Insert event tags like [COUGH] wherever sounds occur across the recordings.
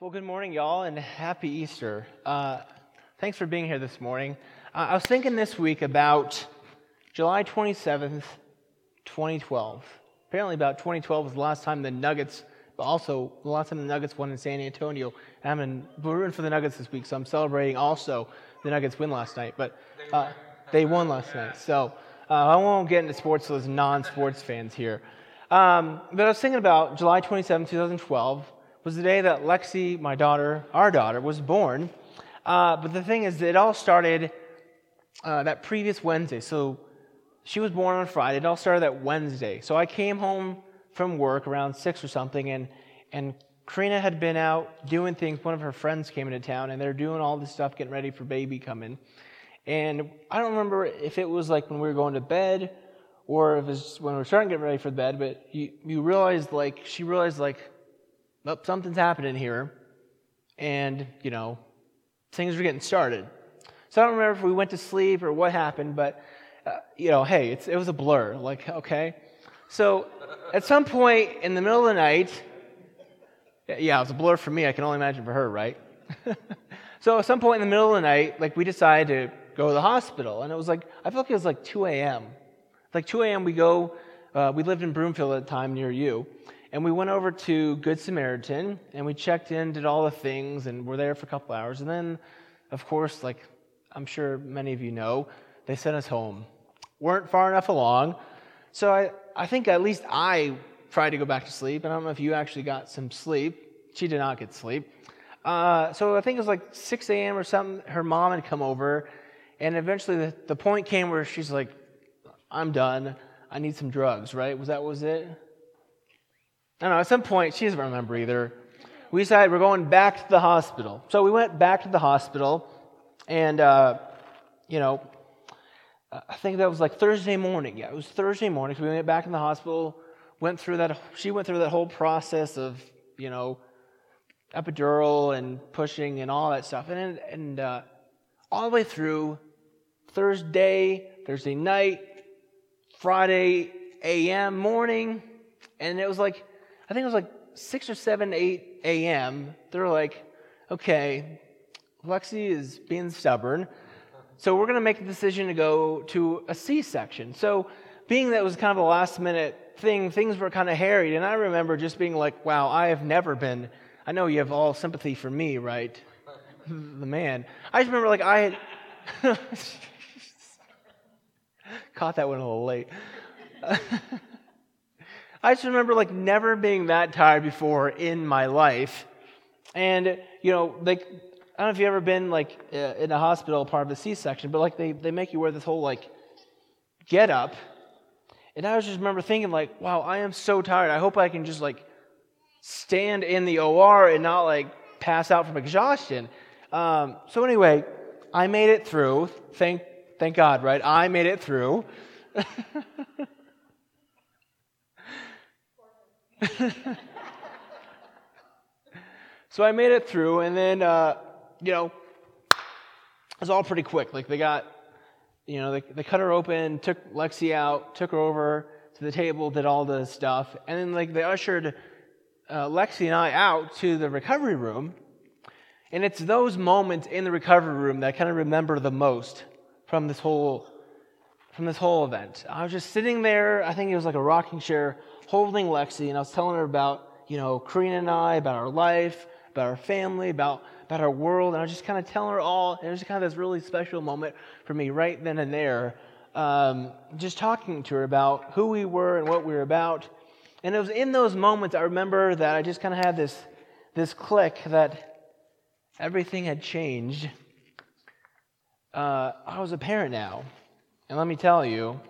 Well, good morning, y'all, and happy Easter. Uh, thanks for being here this morning. Uh, I was thinking this week about July 27th, 2012. Apparently, about 2012 was the last time the Nuggets, but also the last time the Nuggets won in San Antonio. And I'm in, we're rooting for the Nuggets this week, so I'm celebrating also the Nuggets win last night. But uh, they won last night, so uh, I won't get into sports for those non-sports fans here. Um, but I was thinking about July 27, 2012 was the day that Lexi, my daughter, our daughter, was born. Uh, but the thing is, it all started uh, that previous Wednesday. So she was born on Friday. It all started that Wednesday. So I came home from work around six or something, and and Karina had been out doing things. One of her friends came into town, and they're doing all this stuff, getting ready for baby coming. And I don't remember if it was like when we were going to bed or if it was when we were starting to get ready for bed, but you, you realized, like, she realized, like, oh, something's happening here. And, you know, things were getting started. So I don't remember if we went to sleep or what happened, but, uh, you know, hey, it was a blur. Like, okay. So at some point in the middle of the night, yeah, it was a blur for me. I can only imagine for her, right? [LAUGHS] so at some point in the middle of the night, like, we decided to go to the hospital. And it was like, I feel like it was like 2 a.m. Like 2 a.m., we go, uh, we lived in Broomfield at the time near you. And we went over to Good Samaritan and we checked in, did all the things, and were there for a couple hours. And then, of course, like I'm sure many of you know, they sent us home. Weren't far enough along. So I, I think at least I tried to go back to sleep. And I don't know if you actually got some sleep. She did not get sleep. Uh, so I think it was like 6 a.m. or something. Her mom had come over. And eventually the, the point came where she's like, I'm done. I need some drugs, right? Was that was it? I don't know, at some point, she doesn't remember either. We decided we're going back to the hospital. So we went back to the hospital, and, uh, you know, I think that was like Thursday morning. Yeah, it was Thursday morning. So we went back in the hospital, went through that, she went through that whole process of, you know, epidural and pushing and all that stuff. And, and uh, all the way through Thursday, Thursday night, Friday a.m. morning, and it was like I think it was like 6 or 7, 8 a.m. They're like, okay, Lexi is being stubborn. So we're going to make a decision to go to a C section. So, being that it was kind of a last minute thing, things were kind of harried. And I remember just being like, wow, I have never been. I know you have all sympathy for me, right? the man. I just remember like I had. [LAUGHS] caught that one a little late. [LAUGHS] I just remember like never being that tired before in my life. And, you know, like, I don't know if you've ever been like uh, in a hospital part of a C-section, but like they, they make you wear this whole like get up. And I was just remember thinking like, wow, I am so tired. I hope I can just like stand in the OR and not like pass out from exhaustion. Um, so anyway, I made it through. Thank, thank God, right? I made it through. [LAUGHS] [LAUGHS] so I made it through, and then, uh, you know, it was all pretty quick. Like, they got, you know, they, they cut her open, took Lexi out, took her over to the table, did all the stuff, and then, like, they ushered uh, Lexi and I out to the recovery room. And it's those moments in the recovery room that I kind of remember the most from this whole from this whole event. I was just sitting there, I think it was like a rocking chair, holding Lexi, and I was telling her about, you know, Karina and I, about our life, about our family, about, about our world, and I was just kind of telling her all, and it was kind of this really special moment for me right then and there, um, just talking to her about who we were and what we were about. And it was in those moments I remember that I just kind of had this, this click that everything had changed. Uh, I was a parent now. And let me tell you,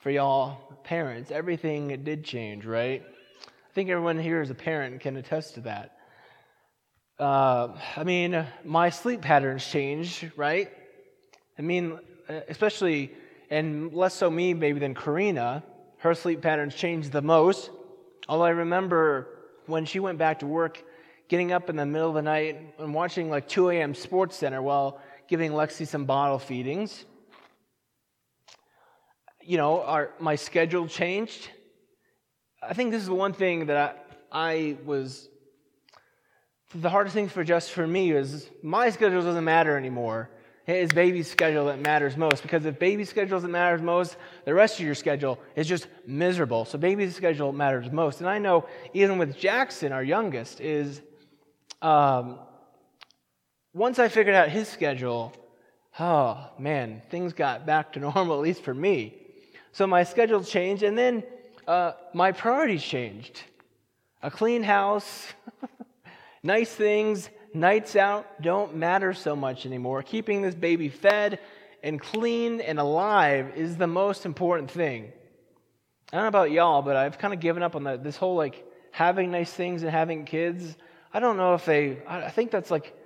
for y'all parents, everything did change, right? I think everyone here as a parent can attest to that. Uh, I mean, my sleep patterns changed, right? I mean, especially, and less so me maybe than Karina, her sleep patterns changed the most. Although I remember when she went back to work, getting up in the middle of the night and watching like 2 a.m. Sports Center while giving Lexi some bottle feedings you know, our, my schedule changed. I think this is the one thing that I, I was the hardest thing for just for me is my schedule doesn't matter anymore. It's baby's schedule that matters most because if baby's schedule doesn't matter most, the rest of your schedule is just miserable. So baby's schedule matters most. And I know even with Jackson, our youngest, is um, once I figured out his schedule, oh man, things got back to [LAUGHS] normal, at least for me. So my schedule changed, and then uh, my priorities changed. A clean house, [LAUGHS] nice things, nights out don't matter so much anymore. Keeping this baby fed and clean and alive is the most important thing. I don't know about y'all, but I've kind of given up on the, this whole like having nice things and having kids. I don't know if they, I think that's like,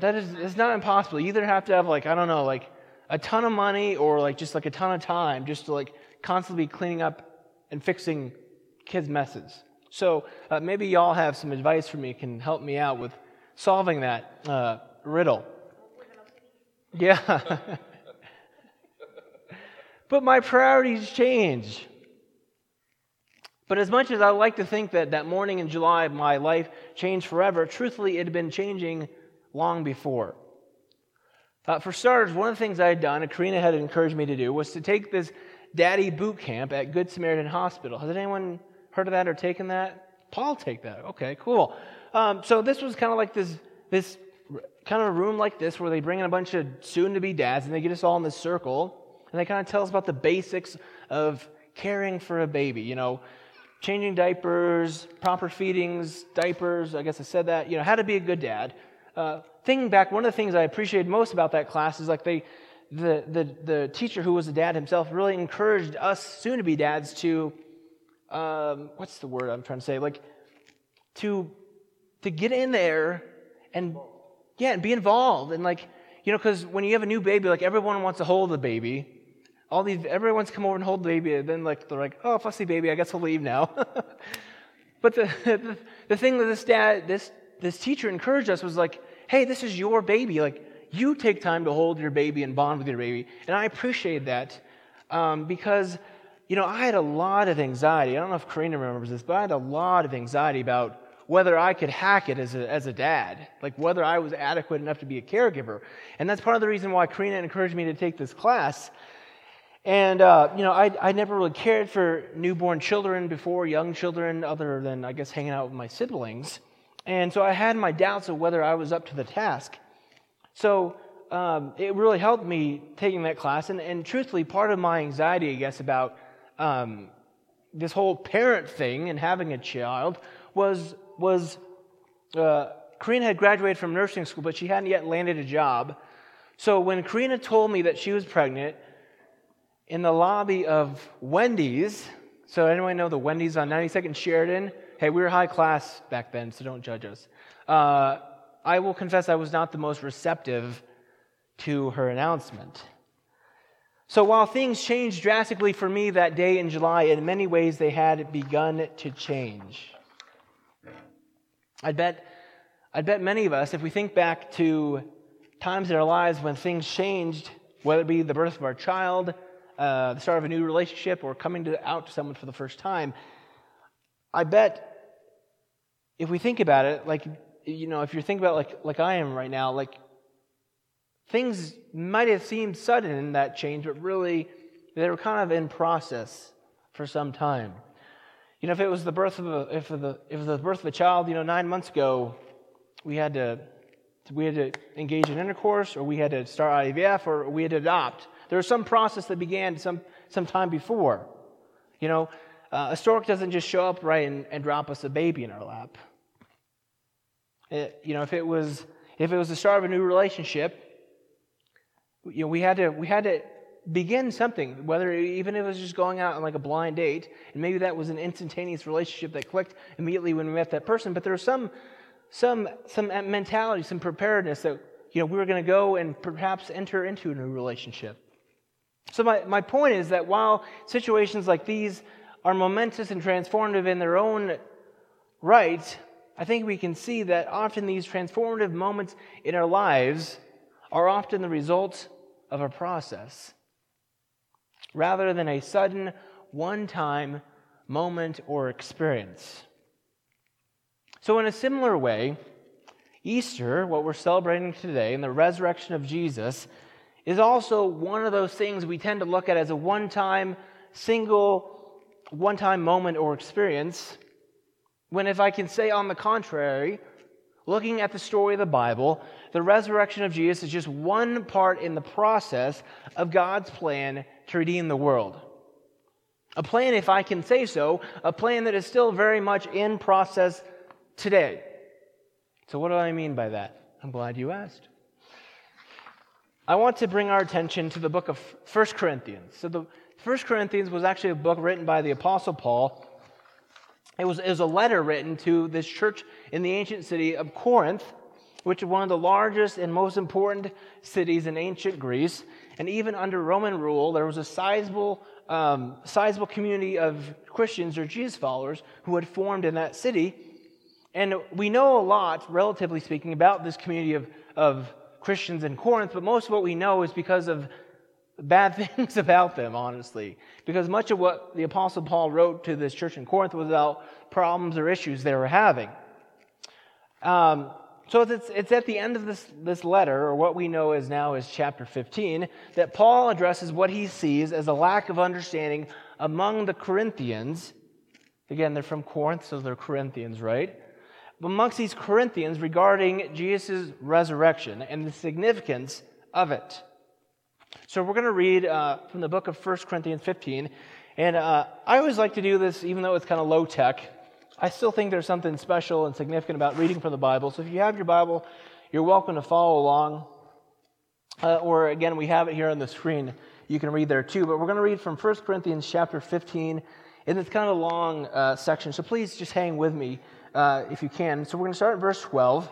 that is, it's not impossible. You either have to have like, I don't know, like a ton of money or like just like a ton of time just to like constantly cleaning up and fixing kids' messes. So uh, maybe y'all have some advice for me, can help me out with solving that uh, riddle. Yeah. [LAUGHS] but my priorities change. But as much as I like to think that that morning in July my life changed forever, truthfully, it had been changing long before. Uh, for starters, one of the things I had done, and Karina had encouraged me to do, was to take this daddy boot camp at Good Samaritan Hospital. Has anyone heard of that or taken that? Paul take that. Okay, cool. Um, so this was kind of like this, this kind of a room like this where they bring in a bunch of soon-to-be dads and they get us all in this circle and they kind of tell us about the basics of caring for a baby. You know, changing diapers, proper feedings, diapers. I guess I said that. You know, how to be a good dad. Uh, thinking back, one of the things I appreciated most about that class is like they, the the the teacher who was a dad himself really encouraged us soon-to-be dads to, um, what's the word I'm trying to say? Like, to to get in there and yeah, and be involved and like you know, because when you have a new baby, like everyone wants to hold the baby. All these, everyone's come over and hold the baby, and then like they're like, "Oh, fussy baby, I guess I'll leave now." [LAUGHS] but the, [LAUGHS] the the thing that this dad, this this teacher encouraged us was like, "Hey, this is your baby. Like, you take time to hold your baby and bond with your baby." And I appreciate that um, because you know I had a lot of anxiety. I don't know if Karina remembers this, but I had a lot of anxiety about whether I could hack it as a, as a dad, like whether I was adequate enough to be a caregiver. And that's part of the reason why Karina encouraged me to take this class. And, uh, you know, I, I never really cared for newborn children before, young children, other than, I guess, hanging out with my siblings. And so I had my doubts of whether I was up to the task. So um, it really helped me taking that class. And, and truthfully, part of my anxiety, I guess, about um, this whole parent thing and having a child was was uh, Karina had graduated from nursing school, but she hadn't yet landed a job. So when Karina told me that she was pregnant, in the lobby of Wendy's, so anyone know the Wendy's on 92nd Sheridan? Hey, we were high class back then, so don't judge us. Uh, I will confess I was not the most receptive to her announcement. So while things changed drastically for me that day in July, in many ways they had begun to change. I bet, I bet many of us, if we think back to times in our lives when things changed, whether it be the birth of our child, uh, the start of a new relationship, or coming to, out to someone for the first time, I bet if we think about it, like, you know, if you're thinking about like, like I am right now, like, things might have seemed sudden in that change, but really, they were kind of in process for some time. You know, if it was the birth of a, if the, if the birth of a child, you know, nine months ago, we had to, we had to engage in intercourse, or we had to start IVF, or we had to adopt. There was some process that began some, some time before. You know, uh, a stork doesn't just show up right and, and drop us a baby in our lap. It, you know, if it was if it was the start of a new relationship, you know, we had to we had to begin something, whether even if it was just going out on like a blind date, and maybe that was an instantaneous relationship that clicked immediately when we met that person, but there was some some some mentality, some preparedness that you know we were going to go and perhaps enter into a new relationship. So my, my point is that while situations like these are momentous and transformative in their own right, I think we can see that often these transformative moments in our lives are often the result of a process rather than a sudden, one time moment or experience. So, in a similar way, Easter, what we're celebrating today, and the resurrection of Jesus, is also one of those things we tend to look at as a one time, single, one time moment or experience. When, if I can say on the contrary, looking at the story of the Bible, the resurrection of Jesus is just one part in the process of God's plan to redeem the world. A plan, if I can say so, a plan that is still very much in process today. So, what do I mean by that? I'm glad you asked. I want to bring our attention to the book of 1 Corinthians. So, the 1 Corinthians was actually a book written by the Apostle Paul. It was, it was a letter written to this church in the ancient city of Corinth, which is one of the largest and most important cities in ancient Greece. And even under Roman rule, there was a sizable, um, sizable community of Christians or Jesus followers who had formed in that city. And we know a lot, relatively speaking, about this community of, of Christians in Corinth, but most of what we know is because of bad [LAUGHS] things about them, honestly. Because much of what the Apostle Paul wrote to this church in Corinth was about problems or issues they were having. Um, so it's, it's at the end of this, this letter, or what we know as now is chapter 15, that Paul addresses what he sees as a lack of understanding among the Corinthians. Again, they're from Corinth, so they're Corinthians, right? Amongst these Corinthians regarding Jesus' resurrection and the significance of it. So we're going to read uh, from the book of 1 Corinthians 15. And uh, I always like to do this, even though it's kind of low tech. I still think there's something special and significant about reading from the Bible. So if you have your Bible, you're welcome to follow along. Uh, or again, we have it here on the screen. You can read there too. But we're going to read from 1 Corinthians chapter 15. And it's kind of a long uh, section. So please just hang with me uh, if you can. So we're going to start at verse 12.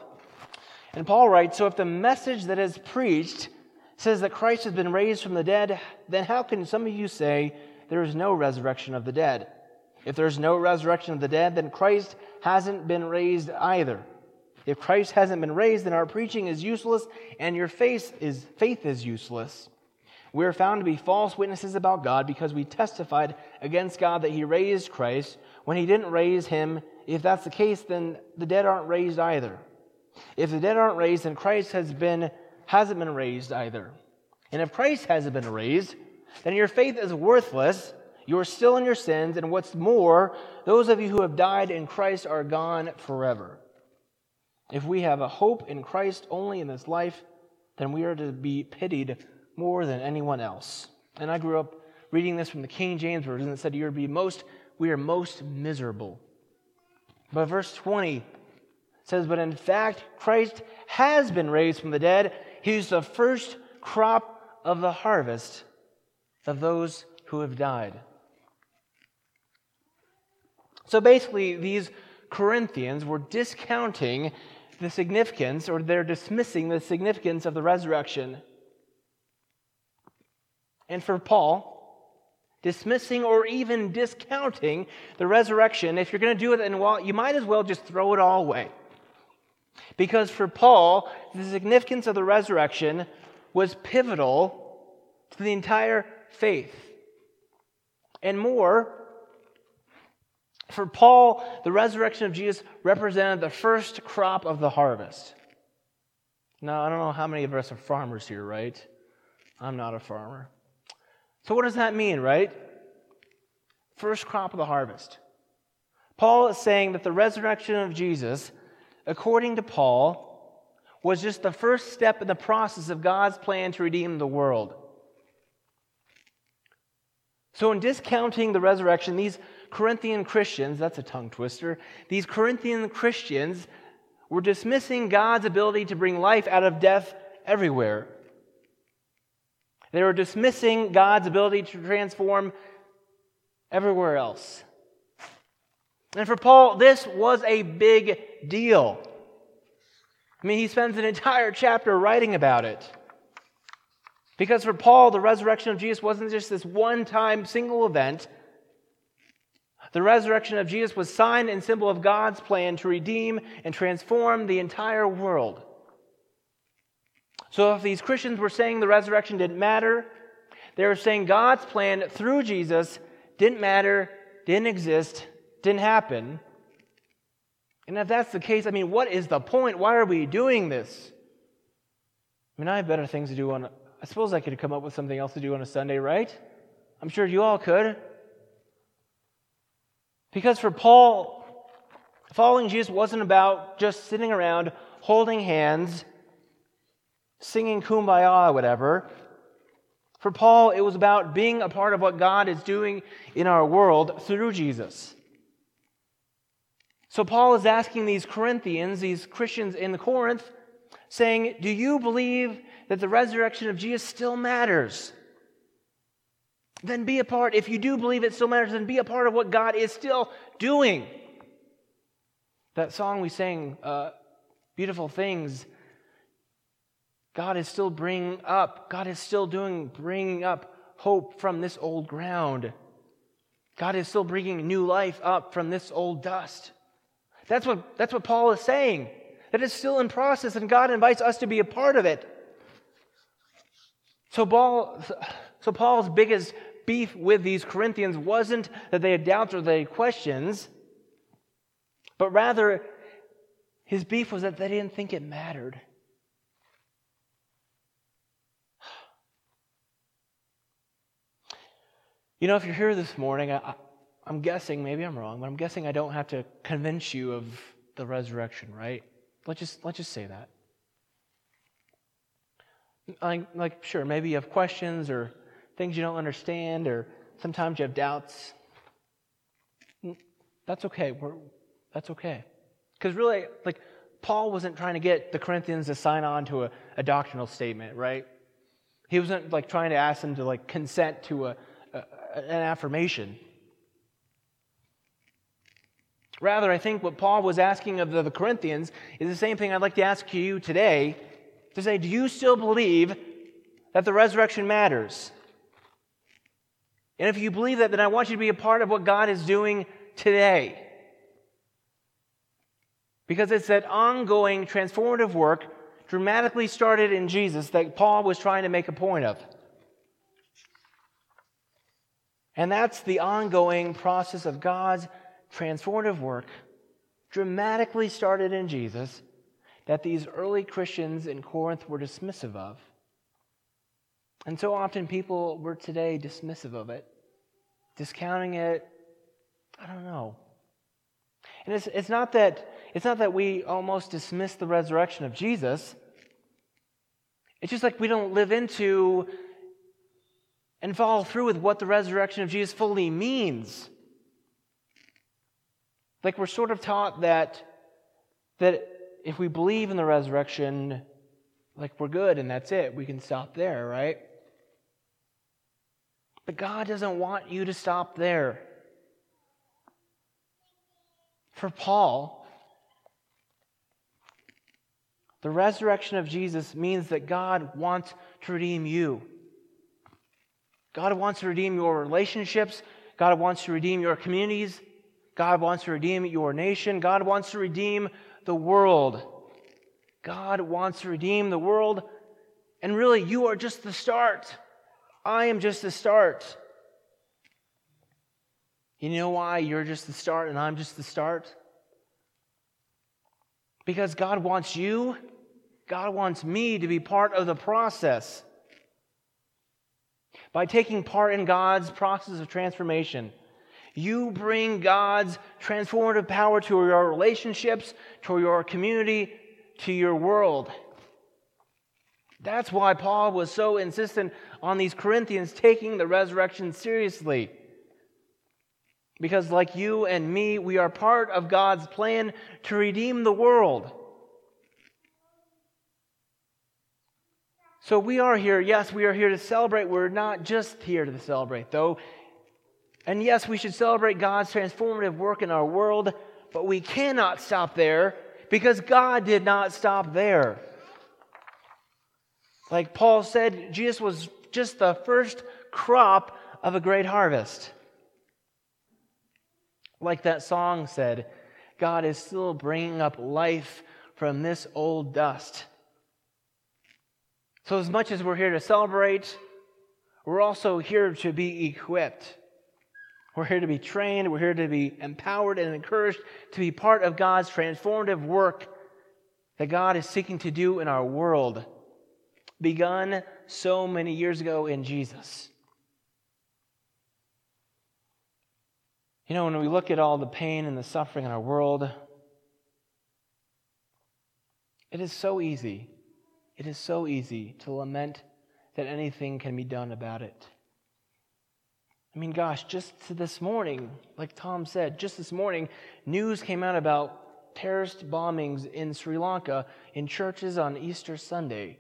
And Paul writes So if the message that is preached says that Christ has been raised from the dead, then how can some of you say there is no resurrection of the dead? If there's no resurrection of the dead, then Christ hasn't been raised either. If Christ hasn't been raised, then our preaching is useless and your faith is, faith is useless. We are found to be false witnesses about God because we testified against God that he raised Christ when he didn't raise him if that's the case, then the dead aren't raised either. If the dead aren't raised, then Christ has been, hasn't been raised either. And if Christ hasn't been raised, then your faith is worthless. You are still in your sins, and what's more, those of you who have died in Christ are gone forever. If we have a hope in Christ only in this life, then we are to be pitied more than anyone else. And I grew up reading this from the King James Version that said, "You are be most, we are most miserable but verse 20 says, But in fact, Christ has been raised from the dead. He's the first crop of the harvest of those who have died. So basically, these Corinthians were discounting the significance, or they're dismissing the significance of the resurrection. And for Paul, dismissing or even discounting the resurrection, if you're going to do it, then well, you might as well just throw it all away. Because for Paul, the significance of the resurrection was pivotal to the entire faith. And more, for Paul, the resurrection of Jesus represented the first crop of the harvest. Now, I don't know how many of us are farmers here, right? I'm not a farmer. So, what does that mean, right? First crop of the harvest. Paul is saying that the resurrection of Jesus, according to Paul, was just the first step in the process of God's plan to redeem the world. So, in discounting the resurrection, these Corinthian Christians, that's a tongue twister, these Corinthian Christians were dismissing God's ability to bring life out of death everywhere. They were dismissing God's ability to transform everywhere else. And for Paul, this was a big deal. I mean, he spends an entire chapter writing about it. Because for Paul, the resurrection of Jesus wasn't just this one time single event. The resurrection of Jesus was sign and symbol of God's plan to redeem and transform the entire world. So if these Christians were saying the resurrection didn't matter, they were saying God's plan through Jesus didn't matter, didn't exist, didn't happen. And if that's the case, I mean, what is the point? Why are we doing this? I mean, I have better things to do on. I suppose I could come up with something else to do on a Sunday, right? I'm sure you all could. Because for Paul, following Jesus wasn't about just sitting around holding hands, singing kumbaya, whatever. For Paul, it was about being a part of what God is doing in our world through Jesus. So Paul is asking these Corinthians, these Christians in Corinth, saying, Do you believe that the resurrection of Jesus still matters? Then be a part, if you do believe it still matters, then be a part of what God is still doing. That song we sang, uh, Beautiful Things, God is still bringing up, God is still doing, bringing up hope from this old ground. God is still bringing new life up from this old dust. That's what, that's what Paul is saying. That is still in process, and God invites us to be a part of it. So, Paul, so Paul's biggest beef with these Corinthians wasn't that they had doubts or they had questions, but rather his beef was that they didn't think it mattered. You know, if you're here this morning, I, I'm guessing, maybe I'm wrong, but I'm guessing I don't have to convince you of the resurrection, right? Let's just, let's just say that. Like, like, sure, maybe you have questions or things you don't understand, or sometimes you have doubts. That's okay. We're, that's okay. Because really, like, Paul wasn't trying to get the Corinthians to sign on to a, a doctrinal statement, right? He wasn't like trying to ask them to like consent to a an affirmation. Rather, I think what Paul was asking of the, Corinthians is the same thing I'd like to ask you today to say, do you still believe that the resurrection matters? And if you believe that, then I want you to be a part of what God is doing today. Because it's that ongoing transformative work dramatically started in Jesus that Paul was trying to make a point of. And that's the ongoing process of God's transformative work, dramatically started in Jesus, that these early Christians in Corinth were dismissive of. And so often people were today dismissive of it, discounting it. I don't know. And it's, it's, not that, it's not that we almost dismiss the resurrection of Jesus. It's just like we don't live into and follow through with what the resurrection of Jesus fully means. Like we're sort of taught that, that if we believe in the resurrection, like we're good and that's it. We can stop there, right? But God doesn't want you to stop there. For Paul, the resurrection of Jesus means that God wants to redeem you. God wants to redeem your relationships. God wants to redeem your communities. God wants to redeem your nation. God wants to redeem the world. God wants to redeem the world. And really, you are just the start. I am just the start. You know why you're just the start and I'm just the start? Because God wants you, God wants me to be part of the process. By taking part in God's process of transformation, you bring God's transformative power to your relationships, to your community, to your world. That's why Paul was so insistent on these Corinthians taking the resurrection seriously. Because, like you and me, we are part of God's plan to redeem the world. So, we are here, yes, we are here to celebrate. We're not just here to celebrate, though. And yes, we should celebrate God's transformative work in our world, but we cannot stop there because God did not stop there. Like Paul said, Jesus was just the first crop of a great harvest. Like that song said, God is still bringing up life from this old dust. So, as much as we're here to celebrate, we're also here to be equipped. We're here to be trained, we're here to be empowered and encouraged to be part of God's transformative work that God is seeking to do in our world, begun so many years ago in Jesus. You know, when we look at all the pain and the suffering in our world, it is so easy. It is so easy to lament that anything can be done about it. I mean, gosh, just this morning, like Tom said, just this morning, news came out about terrorist bombings in Sri Lanka in churches on Easter Sunday.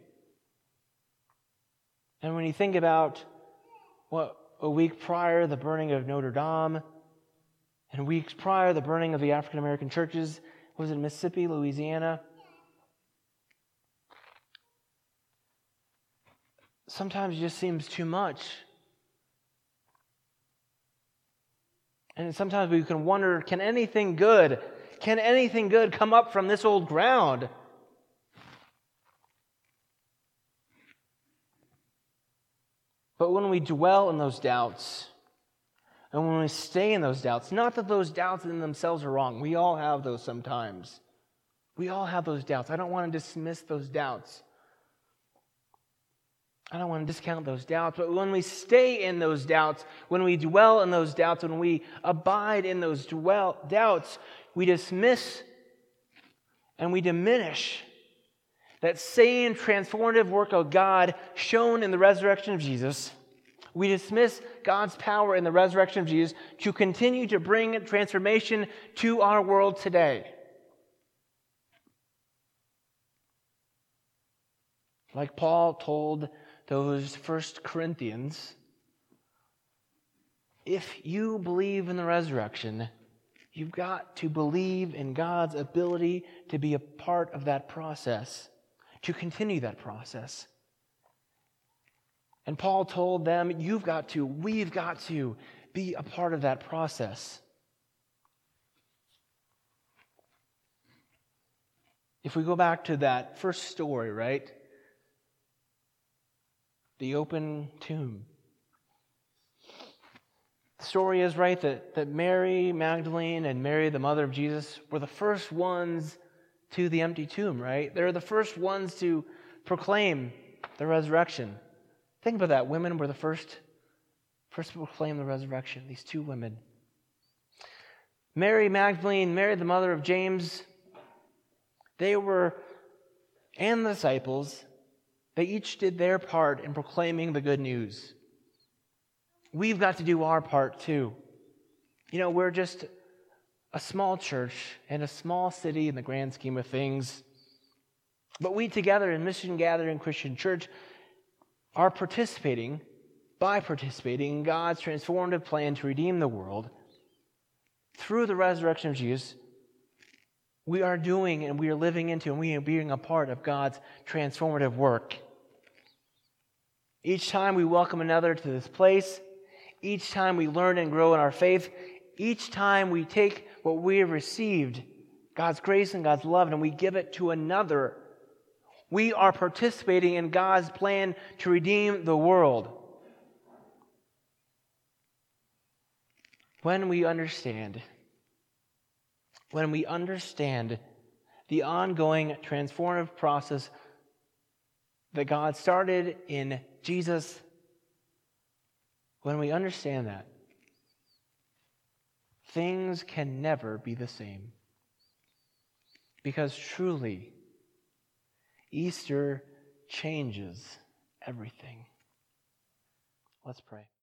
And when you think about what a week prior, the burning of Notre Dame, and weeks prior, the burning of the African American churches was in Mississippi, Louisiana. Sometimes it just seems too much. And sometimes we can wonder can anything good, can anything good come up from this old ground? But when we dwell in those doubts, and when we stay in those doubts, not that those doubts in themselves are wrong, we all have those sometimes. We all have those doubts. I don't want to dismiss those doubts. I don't want to discount those doubts, but when we stay in those doubts, when we dwell in those doubts, when we abide in those dwell, doubts, we dismiss and we diminish that same transformative work of God shown in the resurrection of Jesus we dismiss God's power in the resurrection of Jesus to continue to bring transformation to our world today. Like Paul told those first Corinthians, if you believe in the resurrection, you've got to believe in God's ability to be a part of that process, to continue that process. And Paul told them, You've got to, we've got to be a part of that process. If we go back to that first story, right? The open tomb. The story is right that, that Mary Magdalene and Mary, the mother of Jesus, were the first ones to the empty tomb, right? They're the first ones to proclaim the resurrection. Think about that. Women were the first, first to proclaim the resurrection, these two women. Mary Magdalene, Mary, the mother of James, they were, and the disciples, they each did their part in proclaiming the good news. We've got to do our part too. You know, we're just a small church and a small city in the grand scheme of things. But we together in Mission Gathering Christian Church are participating, by participating in God's transformative plan to redeem the world through the resurrection of Jesus, we are doing and we are living into and we are being a part of God's transformative work. Each time we welcome another to this place, each time we learn and grow in our faith, each time we take what we have received, God's grace and God's love, and we give it to another we are participating in God's plan to redeem the world. When we understand, when we understand the ongoing transformative process that God started in Jesus, when we understand that, things can never be the same. Because truly, Easter changes everything. Let's pray.